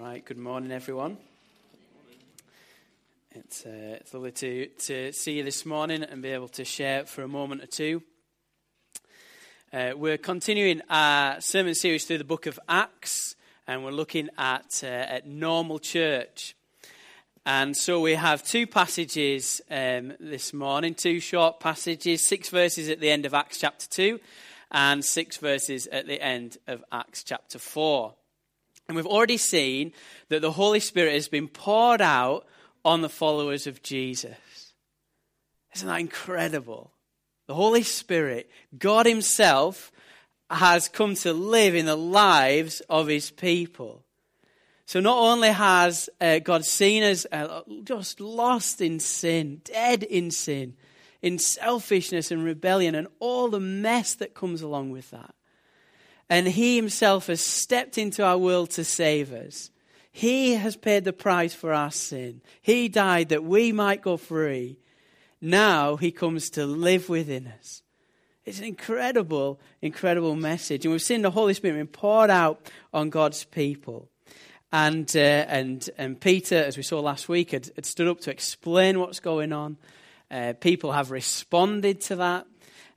Right, good morning, everyone. It's, uh, it's lovely to, to see you this morning and be able to share for a moment or two. Uh, we're continuing our sermon series through the book of Acts, and we're looking at, uh, at normal church. And so we have two passages um, this morning, two short passages, six verses at the end of Acts chapter 2, and six verses at the end of Acts chapter 4. And we've already seen that the Holy Spirit has been poured out on the followers of Jesus. Isn't that incredible? The Holy Spirit, God Himself, has come to live in the lives of His people. So not only has uh, God seen us uh, just lost in sin, dead in sin, in selfishness and rebellion, and all the mess that comes along with that, and He Himself has stepped into our world to save us. He has paid the price for our sin. He died that we might go free. Now He comes to live within us. It's an incredible, incredible message. And we've seen the Holy Spirit being poured out on God's people. And, uh, and, and Peter, as we saw last week, had, had stood up to explain what's going on. Uh, people have responded to that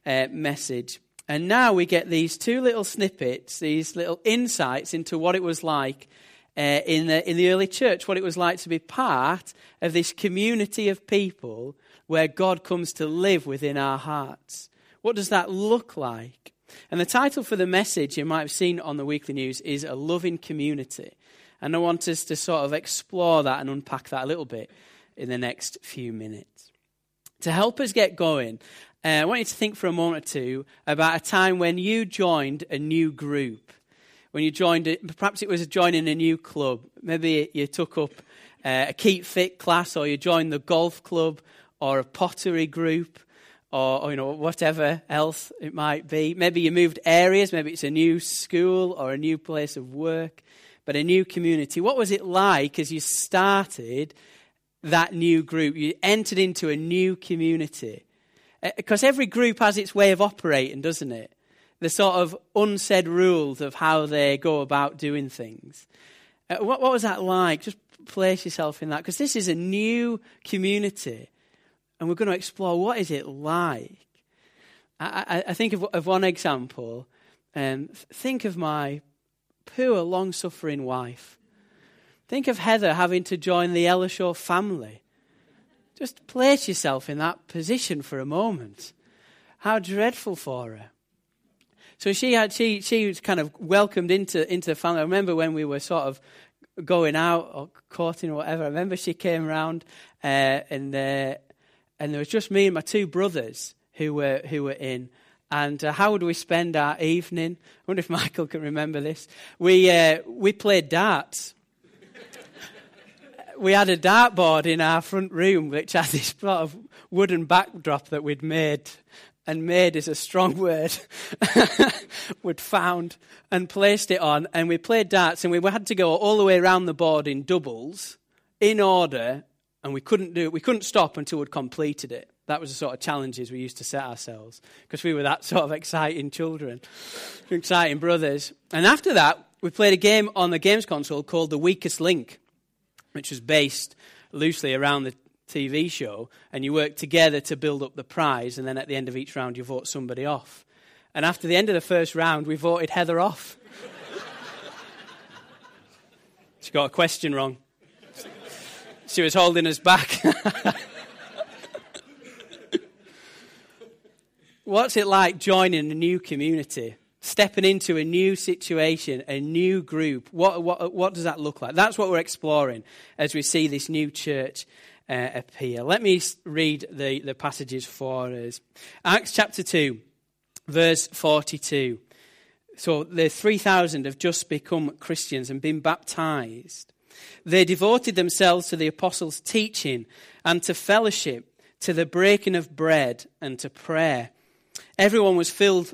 uh, message. And now we get these two little snippets, these little insights into what it was like uh, in, the, in the early church, what it was like to be part of this community of people where God comes to live within our hearts. What does that look like? And the title for the message you might have seen on the weekly news is A Loving Community. And I want us to sort of explore that and unpack that a little bit in the next few minutes. To help us get going, uh, I want you to think for a moment or two about a time when you joined a new group. When you joined, it, perhaps it was joining a new club. Maybe you took up uh, a keep fit class, or you joined the golf club, or a pottery group, or, or, you know whatever else it might be. Maybe you moved areas. Maybe it's a new school or a new place of work, but a new community. What was it like as you started that new group? You entered into a new community. Because uh, every group has its way of operating, doesn't it? The sort of unsaid rules of how they go about doing things. Uh, what, what was that like? Just place yourself in that. Because this is a new community. And we're going to explore what is it like. I, I, I think of, of, one example. Um, think of my poor, long suffering wife. Think of Heather having to join the Ellershaw family. Just place yourself in that position for a moment. How dreadful for her. So she had she she was kind of welcomed into into the family. I remember when we were sort of going out or courting or whatever. I remember she came around uh, and uh, and there was just me and my two brothers who were who were in. And uh, how would we spend our evening? I wonder if Michael can remember this. We uh, we played darts we had a dartboard in our front room which had this sort of wooden backdrop that we'd made. And made is a strong word. we'd found and placed it on, and we played darts, and we had to go all the way around the board in doubles, in order, and we couldn't do it. We couldn't stop until we'd completed it. That was the sort of challenges we used to set ourselves because we were that sort of exciting children, exciting brothers. And after that, we played a game on the games console called The Weakest Link which was based loosely around the TV show, and you work together to build up the prize, and then at the end of each round, you vote somebody off. And after the end of the first round, we voted Heather off. she got a question wrong. She was holding us back. What's it like joining a new community? Stepping into a new situation, a new group. What, what, what does that look like? That's what we're exploring as we see this new church uh, appear. Let me read the, the passages for us. Acts chapter 2, verse 42. So the 3,000 have just become Christians and been baptized. They devoted themselves to the apostles' teaching and to fellowship, to the breaking of bread and to prayer. Everyone was filled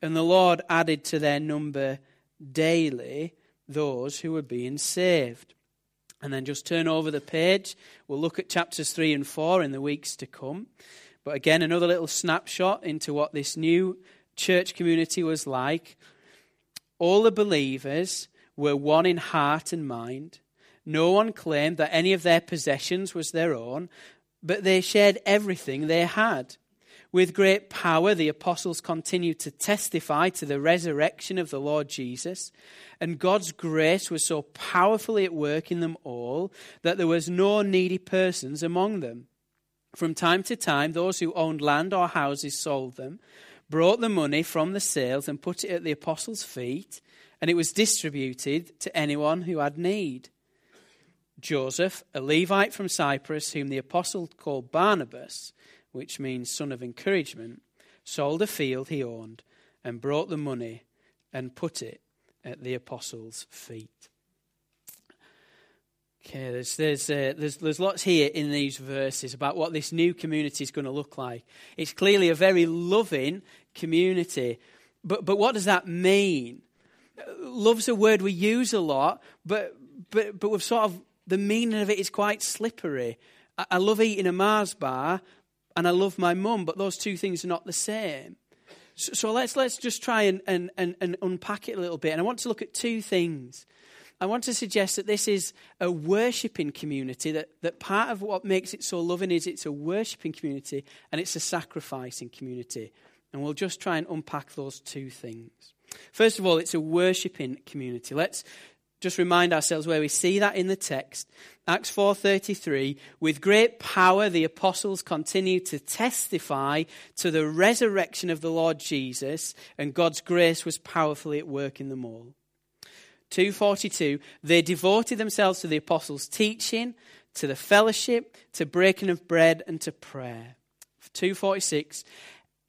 And the Lord added to their number daily those who were being saved. And then just turn over the page. We'll look at chapters 3 and 4 in the weeks to come. But again, another little snapshot into what this new church community was like. All the believers were one in heart and mind. No one claimed that any of their possessions was their own, but they shared everything they had. With great power, the apostles continued to testify to the resurrection of the Lord Jesus, and God's grace was so powerfully at work in them all that there was no needy persons among them. From time to time, those who owned land or houses sold them, brought the money from the sales, and put it at the apostles' feet, and it was distributed to anyone who had need. Joseph, a Levite from Cyprus, whom the apostle called Barnabas, which means son of encouragement, sold a field he owned and brought the money and put it at the apostles' feet. Okay, there's, there's, uh, there's, there's lots here in these verses about what this new community is going to look like. It's clearly a very loving community. But, but what does that mean? Love's a word we use a lot, but, but, but we've sort of, the meaning of it is quite slippery. I, I love eating a Mars bar, and I love my mum, but those two things are not the same. So, so let's, let's just try and, and, and, and unpack it a little bit. And I want to look at two things. I want to suggest that this is a worshipping community, that, that part of what makes it so loving is it's a worshipping community and it's a sacrificing community. And we'll just try and unpack those two things. First of all, it's a worshipping community. Let's just remind ourselves where we see that in the text. Acts 4:33 with great power the apostles continued to testify to the resurrection of the Lord Jesus and God's grace was powerfully at work in them all. 242 they devoted themselves to the apostles teaching to the fellowship to breaking of bread and to prayer 246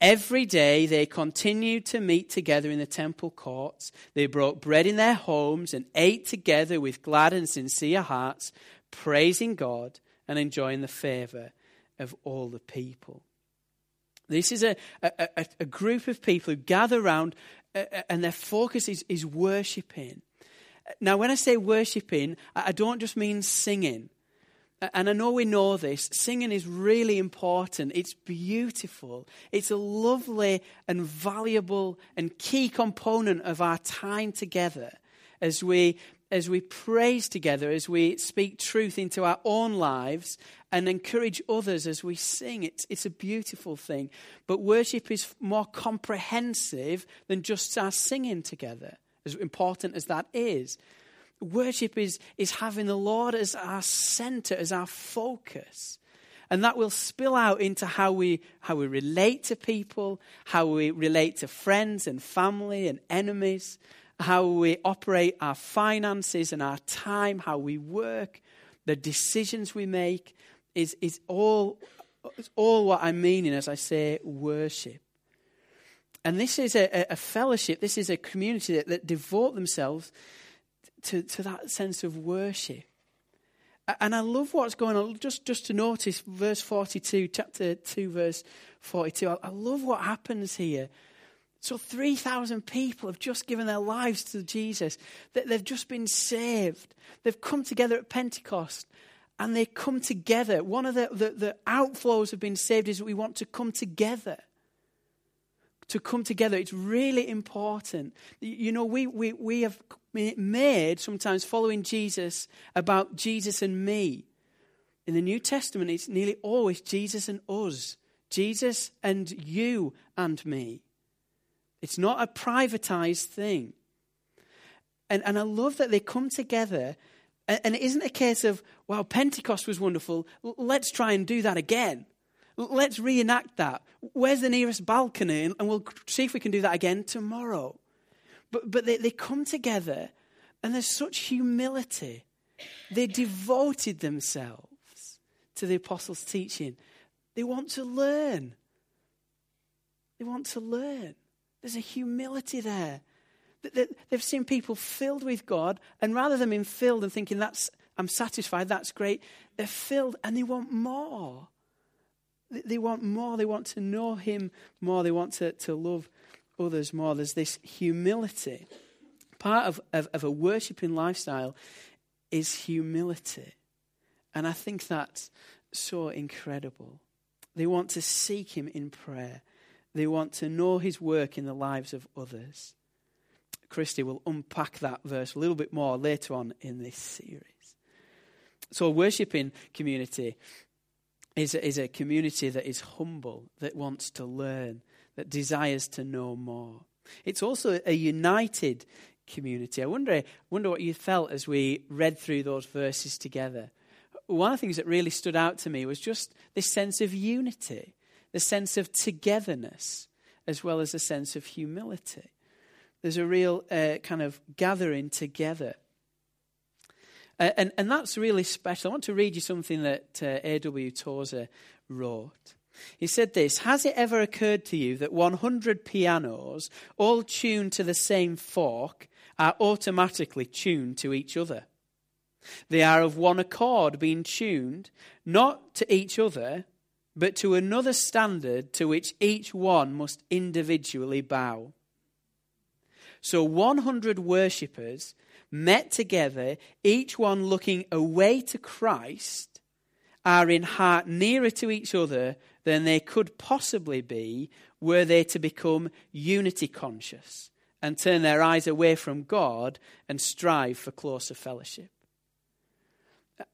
Every day they continued to meet together in the temple courts. They brought bread in their homes and ate together with glad and sincere hearts, praising God and enjoying the favor of all the people. This is a, a, a group of people who gather around uh, uh, and their focus is, is worshipping. Now, when I say worshipping, I don't just mean singing. And I know we know this. Singing is really important. It's beautiful. It's a lovely and valuable and key component of our time together as we, as we praise together, as we speak truth into our own lives and encourage others as we sing. It's, it's a beautiful thing. But worship is more comprehensive than just our singing together, as important as that is. Worship is, is having the Lord as our center, as our focus. And that will spill out into how we, how we relate to people, how we relate to friends and family and enemies, how we operate our finances and our time, how we work, the decisions we make is, is all, is all what I'm meaning as I say worship. And this is a, a fellowship, this is a community that, that devote themselves to, to that sense of worship. And I love what's going on. Just, just to notice verse 42, chapter 2, verse 42. I, I love what happens here. So 3,000 people have just given their lives to Jesus. They've just been saved. They've come together at Pentecost and they come together. One of the, the, the outflows of being saved is that we want to come together to come together. It's really important. You know, we, we, we have made sometimes following Jesus about Jesus and me. In the New Testament, it's nearly always Jesus and us, Jesus and you and me. It's not a privatized thing. And, and I love that they come together, and, and it isn't a case of, wow, Pentecost was wonderful, let's try and do that again. Let's reenact that. Where's the nearest balcony? And we'll see if we can do that again tomorrow. But, but they, they come together and there's such humility. They devoted themselves to the apostles' teaching. They want to learn. They want to learn. There's a humility there. They've seen people filled with God, and rather than being filled and thinking, that's, I'm satisfied, that's great, they're filled and they want more. They want more. They want to know Him more. They want to, to love others more. There's this humility. Part of, of, of a worshipping lifestyle is humility. And I think that's so incredible. They want to seek Him in prayer, they want to know His work in the lives of others. Christy will unpack that verse a little bit more later on in this series. So, a worshipping community is is a community that is humble, that wants to learn, that desires to know more. It's also a united community. I wonder, wonder what you felt as we read through those verses together. One of the things that really stood out to me was just this sense of unity, the sense of togetherness, as well as a sense of humility. There's a real uh, kind of gathering together. Uh, and, and that's really special. I want to read you something that uh, A.W. Tozer wrote. He said this Has it ever occurred to you that 100 pianos, all tuned to the same fork, are automatically tuned to each other? They are of one accord being tuned, not to each other, but to another standard to which each one must individually bow. So 100 worshippers met together, each one looking away to Christ, are in heart nearer to each other than they could possibly be were they to become unity conscious and turn their eyes away from God and strive for closer fellowship.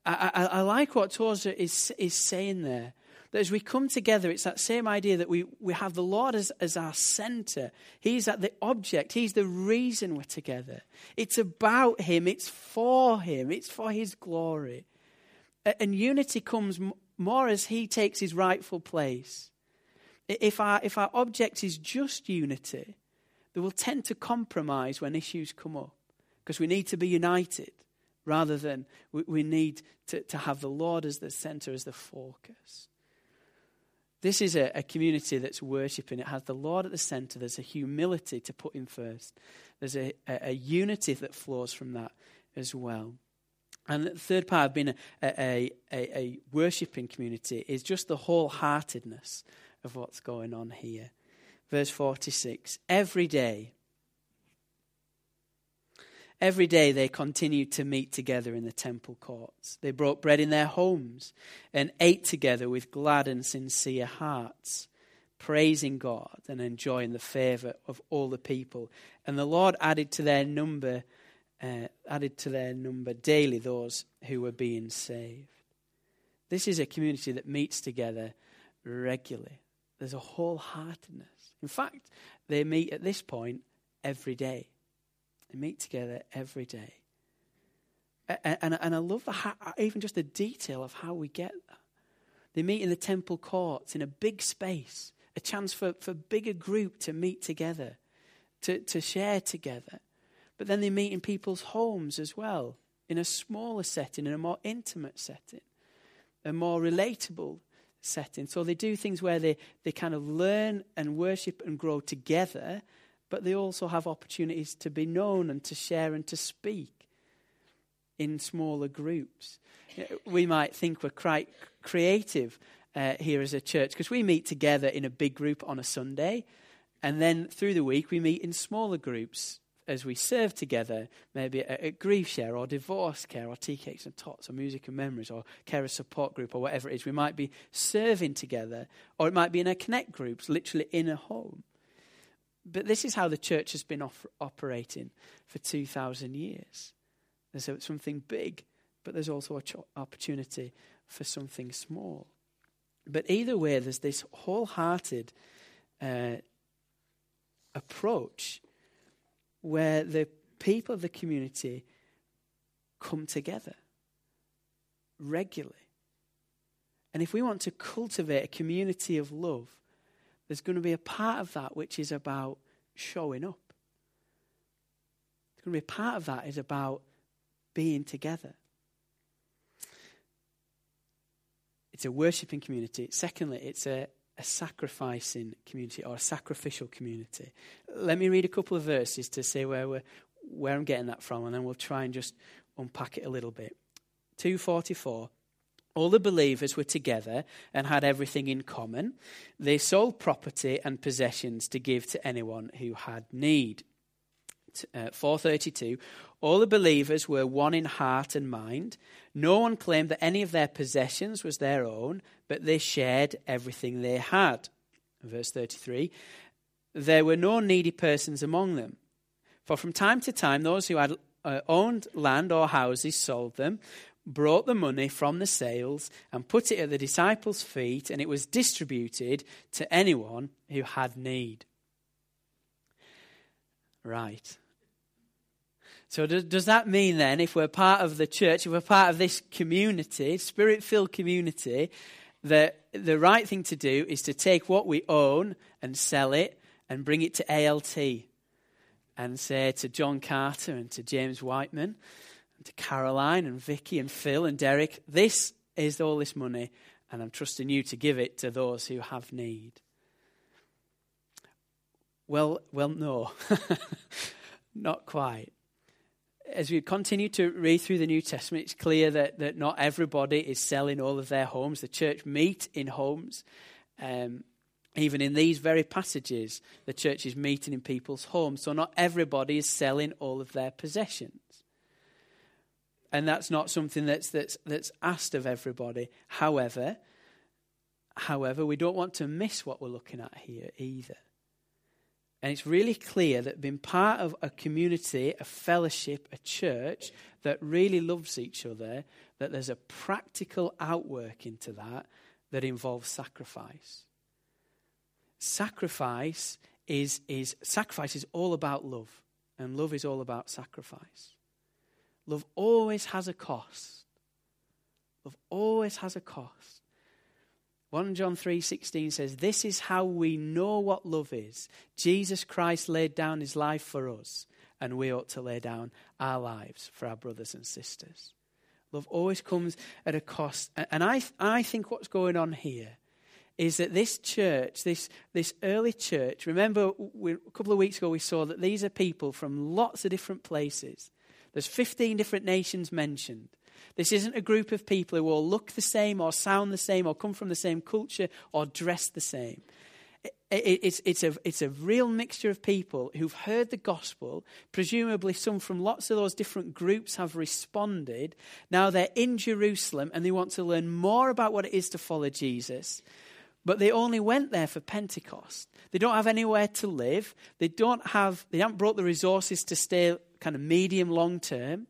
I, I, I like what Tozer is, is saying there that as we come together, it's that same idea that we, we have the Lord as, as our center. He's at the object, He's the reason we're together. It's about Him, it's for Him, it's for His glory. And unity comes more as He takes His rightful place. If our, if our object is just unity, they will tend to compromise when issues come up because we need to be united rather than we, we need to, to have the Lord as the center, as the focus. This is a, a community that's worshipping. It has the Lord at the center. There's a humility to put Him first. There's a, a, a unity that flows from that as well. And the third part of being a, a, a, a worshipping community is just the wholeheartedness of what's going on here. Verse 46 Every day, Every day they continued to meet together in the temple courts. They brought bread in their homes and ate together with glad and sincere hearts, praising God and enjoying the favor of all the people. And the Lord added to their number, uh, added to their number daily those who were being saved. This is a community that meets together regularly. There's a wholeheartedness. In fact, they meet at this point every day. They meet together every day. And, and, and I love the, even just the detail of how we get there. They meet in the temple courts in a big space, a chance for, for bigger group to meet together, to, to share together. But then they meet in people's homes as well, in a smaller setting, in a more intimate setting, a more relatable setting. So they do things where they, they kind of learn and worship and grow together but they also have opportunities to be known and to share and to speak in smaller groups. We might think we're quite creative uh, here as a church because we meet together in a big group on a Sunday, and then through the week we meet in smaller groups as we serve together, maybe at, at grief share or divorce care or tea cakes and tots or music and memories or care support group or whatever it is. We might be serving together, or it might be in a connect groups, literally in a home. But this is how the church has been off- operating for 2,000 years. There's something big, but there's also an opportunity for something small. But either way, there's this wholehearted uh, approach where the people of the community come together regularly. And if we want to cultivate a community of love, there's going to be a part of that which is about showing up. There's going to be a part of that is about being together. It's a worshipping community. Secondly, it's a, a sacrificing community or a sacrificial community. Let me read a couple of verses to say where, we're, where I'm getting that from, and then we'll try and just unpack it a little bit. 244. All the believers were together and had everything in common. They sold property and possessions to give to anyone who had need. Uh, 432 all the believers were one in heart and mind no one claimed that any of their possessions was their own but they shared everything they had verse 33 there were no needy persons among them for from time to time those who had uh, owned land or houses sold them brought the money from the sales and put it at the disciples' feet, and it was distributed to anyone who had need. Right. So, does, does that mean then, if we're part of the church, if we're part of this community, spirit filled community, that the right thing to do is to take what we own and sell it and bring it to ALT and say to John Carter and to James Whiteman, and to Caroline and Vicky and Phil and Derek, this is all this money, and I'm trusting you to give it to those who have need. Well, well, no, not quite. As we continue to read through the New Testament, it's clear that, that not everybody is selling all of their homes. The church meet in homes. Um, even in these very passages, the church is meeting in people's homes. So not everybody is selling all of their possessions and that's not something that's, that's, that's asked of everybody. However, however, we don't want to miss what we're looking at here either. And it's really clear that being part of a community, a fellowship, a church that really loves each other, that there's a practical outwork into that that involves sacrifice. Sacrifice is, is sacrifice is all about love, and love is all about sacrifice. Love always has a cost. Love always has a cost. 1 John 3:16 says, "This is how we know what love is. Jesus Christ laid down his life for us, and we ought to lay down our lives for our brothers and sisters." Love always comes at a cost. And I, I think what's going on here is that this church, this, this early church, remember we, a couple of weeks ago we saw that these are people from lots of different places. There's 15 different nations mentioned. This isn't a group of people who all look the same or sound the same or come from the same culture or dress the same. It's, it's, a, it's a real mixture of people who've heard the gospel. Presumably, some from lots of those different groups have responded. Now they're in Jerusalem and they want to learn more about what it is to follow Jesus. But they only went there for Pentecost. They don't have anywhere to live. They don't have, they haven't brought the resources to stay kind of medium long term.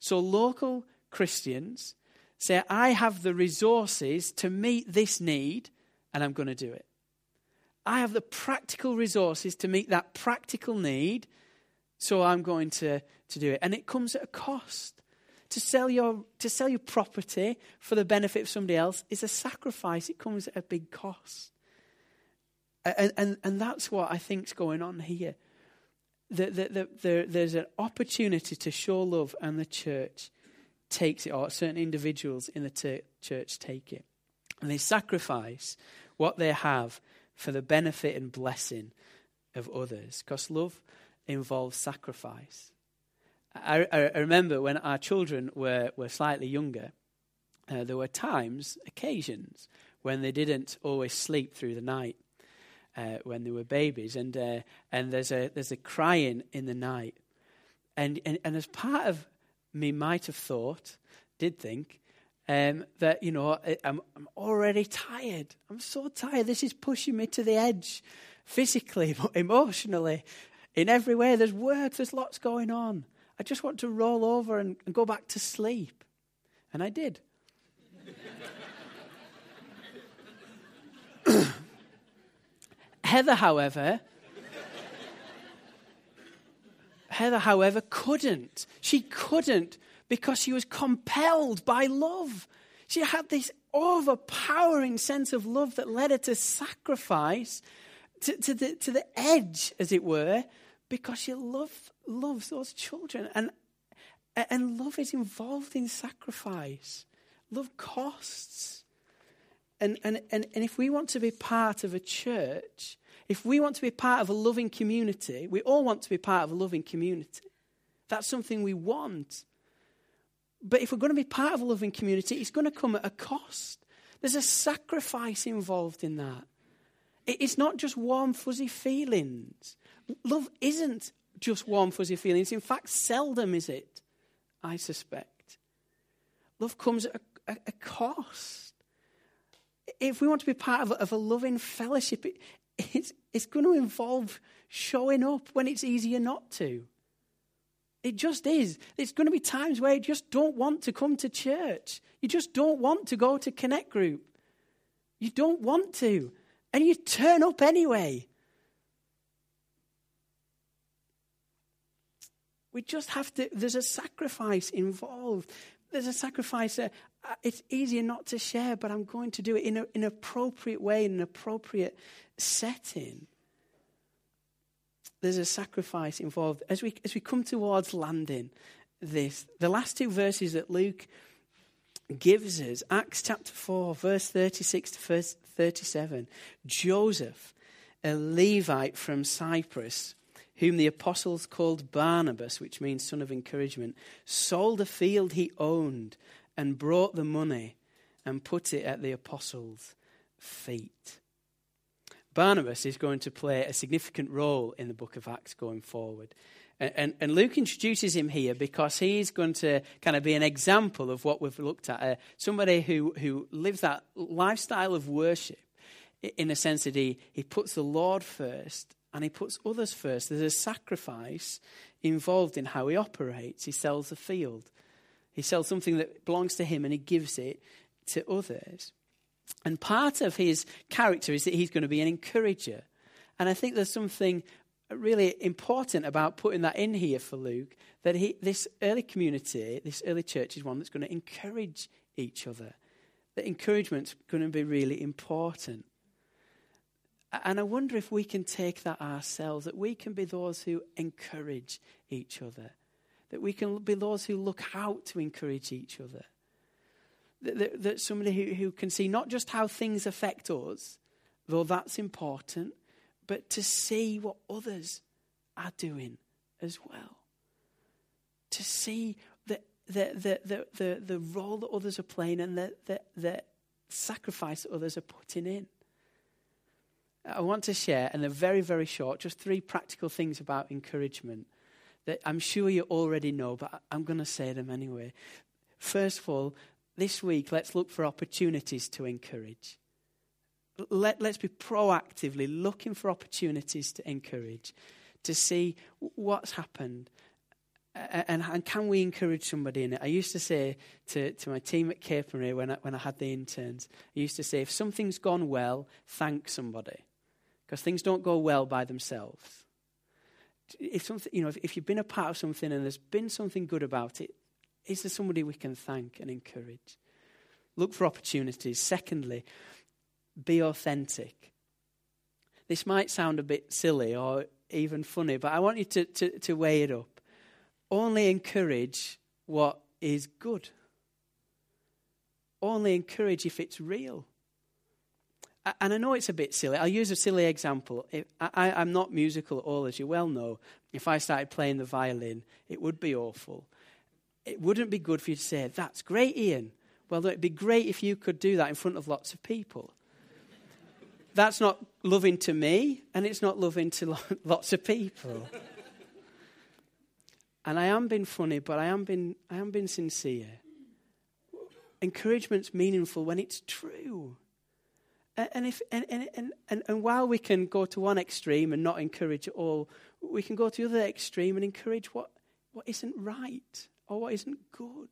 So local Christians say, I have the resources to meet this need, and I'm going to do it. I have the practical resources to meet that practical need, so I'm going to, to do it. And it comes at a cost. To sell, your, to sell your property for the benefit of somebody else is a sacrifice. It comes at a big cost. And, and, and that's what I think is going on here that, that there, there's an opportunity to show love, and the church takes it, or certain individuals in the ter- church take it. And they sacrifice what they have for the benefit and blessing of others. Because love involves sacrifice. I, I, I, remember when our children were, were slightly younger, uh, there were times, occasions, when they didn't always sleep through the night uh, when they were babies, and uh, and there's a there's a crying in the night, and and, and as part of me might have thought, did think. Um, that you know I'm, I'm already tired. I'm so tired. This is pushing me to the edge, physically, emotionally, in every way. There's work. There's lots going on. I just want to roll over and, and go back to sleep, and I did. Heather, however, Heather, however, couldn't. She couldn't because she was compelled by love. She had this overpowering sense of love that led her to sacrifice to, to, the, to the edge, as it were, because she loved, loves those children. And, and love is involved in sacrifice, love costs. and, and, and, and if we want to be part of a church, if we want to be part of a loving community, we all want to be part of a loving community. That's something we want. But if we're going to be part of a loving community, it's going to come at a cost. There's a sacrifice involved in that. It's not just warm, fuzzy feelings. Love isn't just warm, fuzzy feelings. In fact, seldom is it, I suspect. Love comes at a, a cost. If we want to be part of a, of a loving fellowship, it, it's, it's going to involve showing up when it's easier not to. It just is. There's going to be times where you just don't want to come to church. You just don't want to go to Connect Group. You don't want to. And you turn up anyway. We just have to, there's a sacrifice involved. There's a sacrifice. Uh, Uh, it's easier not to share, but I'm going to do it in, an appropriate way, in an appropriate setting. There's a sacrifice involved. As we, as we come towards landing this, the last two verses that Luke gives us, Acts chapter 4, verse 36 to verse 37, Joseph, a Levite from Cyprus, whom the apostles called Barnabas, which means son of encouragement, sold a field he owned and brought the money and put it at the apostles' feet. Barnabas is going to play a significant role in the book of Acts going forward. And, and, and, Luke introduces him here because he's going to kind of be an example of what we've looked at. Uh, somebody who, who lives that lifestyle of worship in a sense that he, he puts the Lord first and he puts others first. There's a sacrifice involved in how he operates. He sells a field, he sells something that belongs to him and he gives it to others. And part of his character is that he's going to be an encourager. And I think there's something really important about putting that in here for Luke that he, this early community, this early church, is one that's going to encourage each other. That encouragement's going to be really important. And I wonder if we can take that ourselves, that we can be those who encourage each other, that we can be those who look out to encourage each other. That, that, that somebody who, who can see not just how things affect us, though that's important, but to see what others are doing as well. To see the, the, the, the, the, the role that others are playing and the, the, the sacrifice that others are putting in. I want to share, and they're very, very short, just three practical things about encouragement that I'm sure you already know, but I'm going to say them anyway. First of all, this week, let's look for opportunities to encourage. Let, let's be proactively looking for opportunities to encourage, to see what's happened, and, and, can we encourage somebody in it? I used to say to, to my team at Capernwray when I, when I had the interns, I used to say, if something's gone well, thank somebody because things don't go well by themselves. If, something, you know, if, if you've been a part of something and there's been something good about it, is there somebody we can thank and encourage? Look for opportunities. Secondly, be authentic. This might sound a bit silly or even funny, but I want you to, to, to weigh it up. Only encourage what is good. Only encourage if it's real and I know it's a bit silly. I'll use a silly example. I, am not musical at all, as you well know. If I started playing the violin, it would be awful. It wouldn't be good for you to say, That's great, Ian. Well, it'd be great if you could do that in front of lots of people. That's not loving to me, and it's not loving to lots of people. and I am being funny, but I am being, I am being sincere. Encouragement's meaningful when it's true. And, if, and, and, and, and while we can go to one extreme and not encourage at all, we can go to the other extreme and encourage what, what isn't right or what isn't good.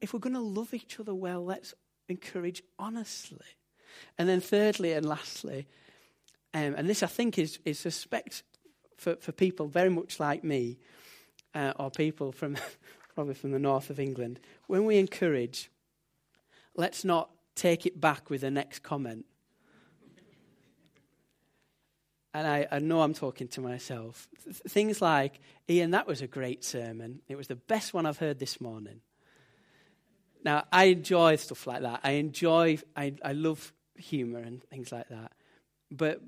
If we're going to love each other well, let's encourage honestly. And then, thirdly and lastly, um, and this I think is, is suspect for, for people very much like me, uh, or people from probably from the north of England, when we encourage, let's not take it back with the next comment. And I, I know I'm talking to myself. Th- things like, Ian, that was a great sermon. It was the best one I've heard this morning. Now, I enjoy stuff like that. I enjoy, I, I love humor and things like that. But,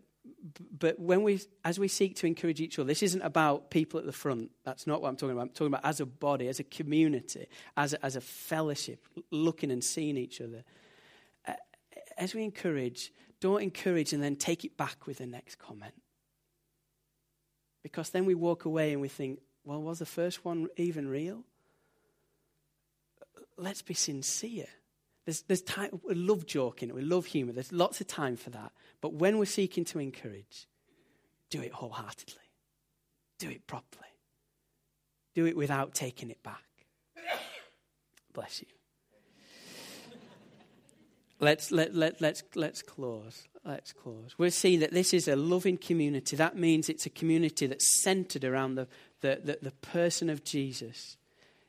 but when we, as we seek to encourage each other, this isn't about people at the front. That's not what I'm talking about. I'm talking about as a body, as a community, as a, as a fellowship, looking and seeing each other. As we encourage, don't encourage and then take it back with the next comment. Because then we walk away and we think, well, was the first one even real? Let's be sincere. There's, there's time, we love joking, we love humor, there's lots of time for that. But when we're seeking to encourage, do it wholeheartedly, do it properly, do it without taking it back. Bless you. Let's, let, let, let's, let's close. Let's close. We're seeing that this is a loving community. That means it's a community that's centered around the, the, the, the person of Jesus.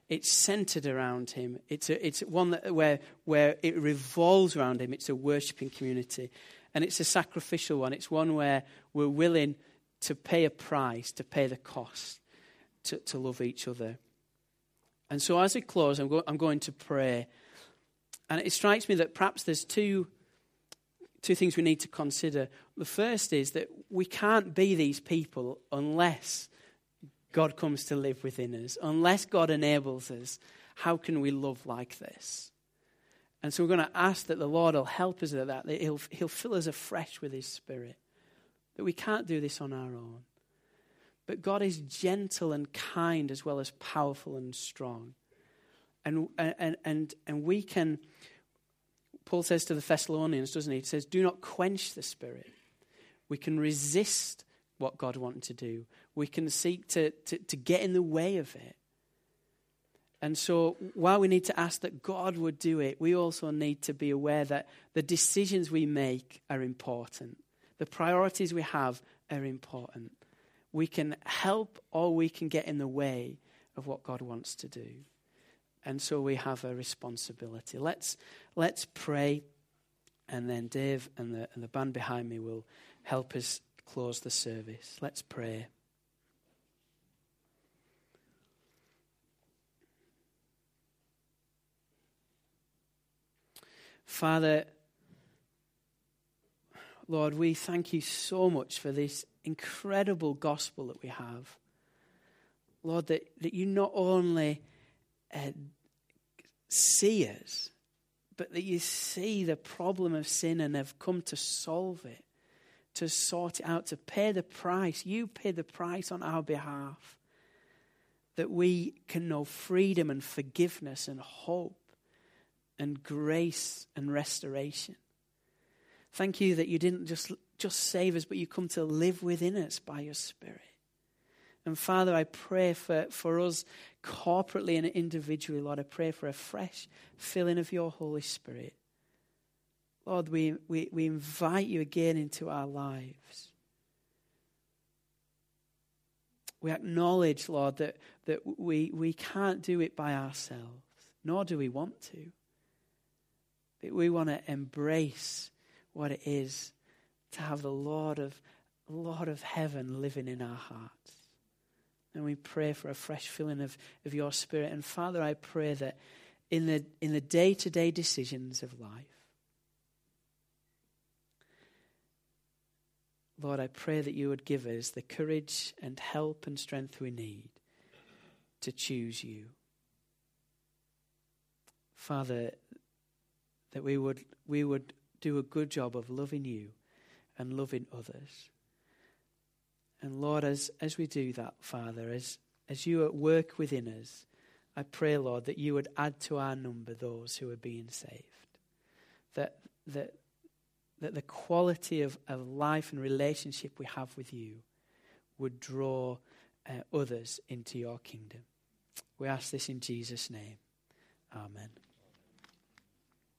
It's centered around him. It's, a, it's one that, where, where it revolves around him. It's a worshipping community. And it's a sacrificial one. It's one where we're willing to pay a price, to pay the cost, to, to love each other. And so as we close, I'm, go, I'm going to pray. And it strikes me that perhaps there's two, two things we need to consider. The first is that we can't be these people unless God comes to live within us. Unless God enables us, how can we love like this? And so we're going to ask that the Lord will help us at that, that he'll, he'll fill us afresh with His Spirit, that we can't do this on our own. But God is gentle and kind as well as powerful and strong. And, and, and, and we can, Paul says to the Thessalonians, doesn't he? He says, Do not quench the spirit. We can resist what God wanted to do, we can seek to, to, to get in the way of it. And so, while we need to ask that God would do it, we also need to be aware that the decisions we make are important. The priorities we have are important. We can help or we can get in the way of what God wants to do. And so we have a responsibility. Let's, let's pray, and then Dave and the, and the band behind me will help us close the service. Let's pray. Father, Lord, we thank you so much for this incredible gospel that we have. Lord, that, that you not only uh, see us, but that you see the problem of sin and have come to solve it, to sort it out, to pay the price. You pay the price on our behalf. That we can know freedom and forgiveness and hope and grace and restoration. Thank you that you didn't just, just save us, but you come to live within us by your Spirit. And Father, I pray for, for us corporately and individually, Lord. I pray for a fresh filling of your Holy Spirit. Lord, we, we, we invite you again into our lives. We acknowledge, Lord, that, that we, we can't do it by ourselves, nor do we want to. But we want to embrace what it is to have the Lord of, Lord of heaven living in our hearts. And we pray for a fresh filling of, of your spirit. And Father, I pray that in the in the day-to-day decisions of life, Lord, I pray that you would give us the courage and help and strength we need to choose you. Father, that we would, we would do a good job of loving you and loving others. And Lord, as, as we do that, Father, as, as you at work within us, I pray, Lord, that you would add to our number those who are being saved. That, that, that the quality of, of life and relationship we have with you would draw uh, others into your kingdom. We ask this in Jesus' name. Amen.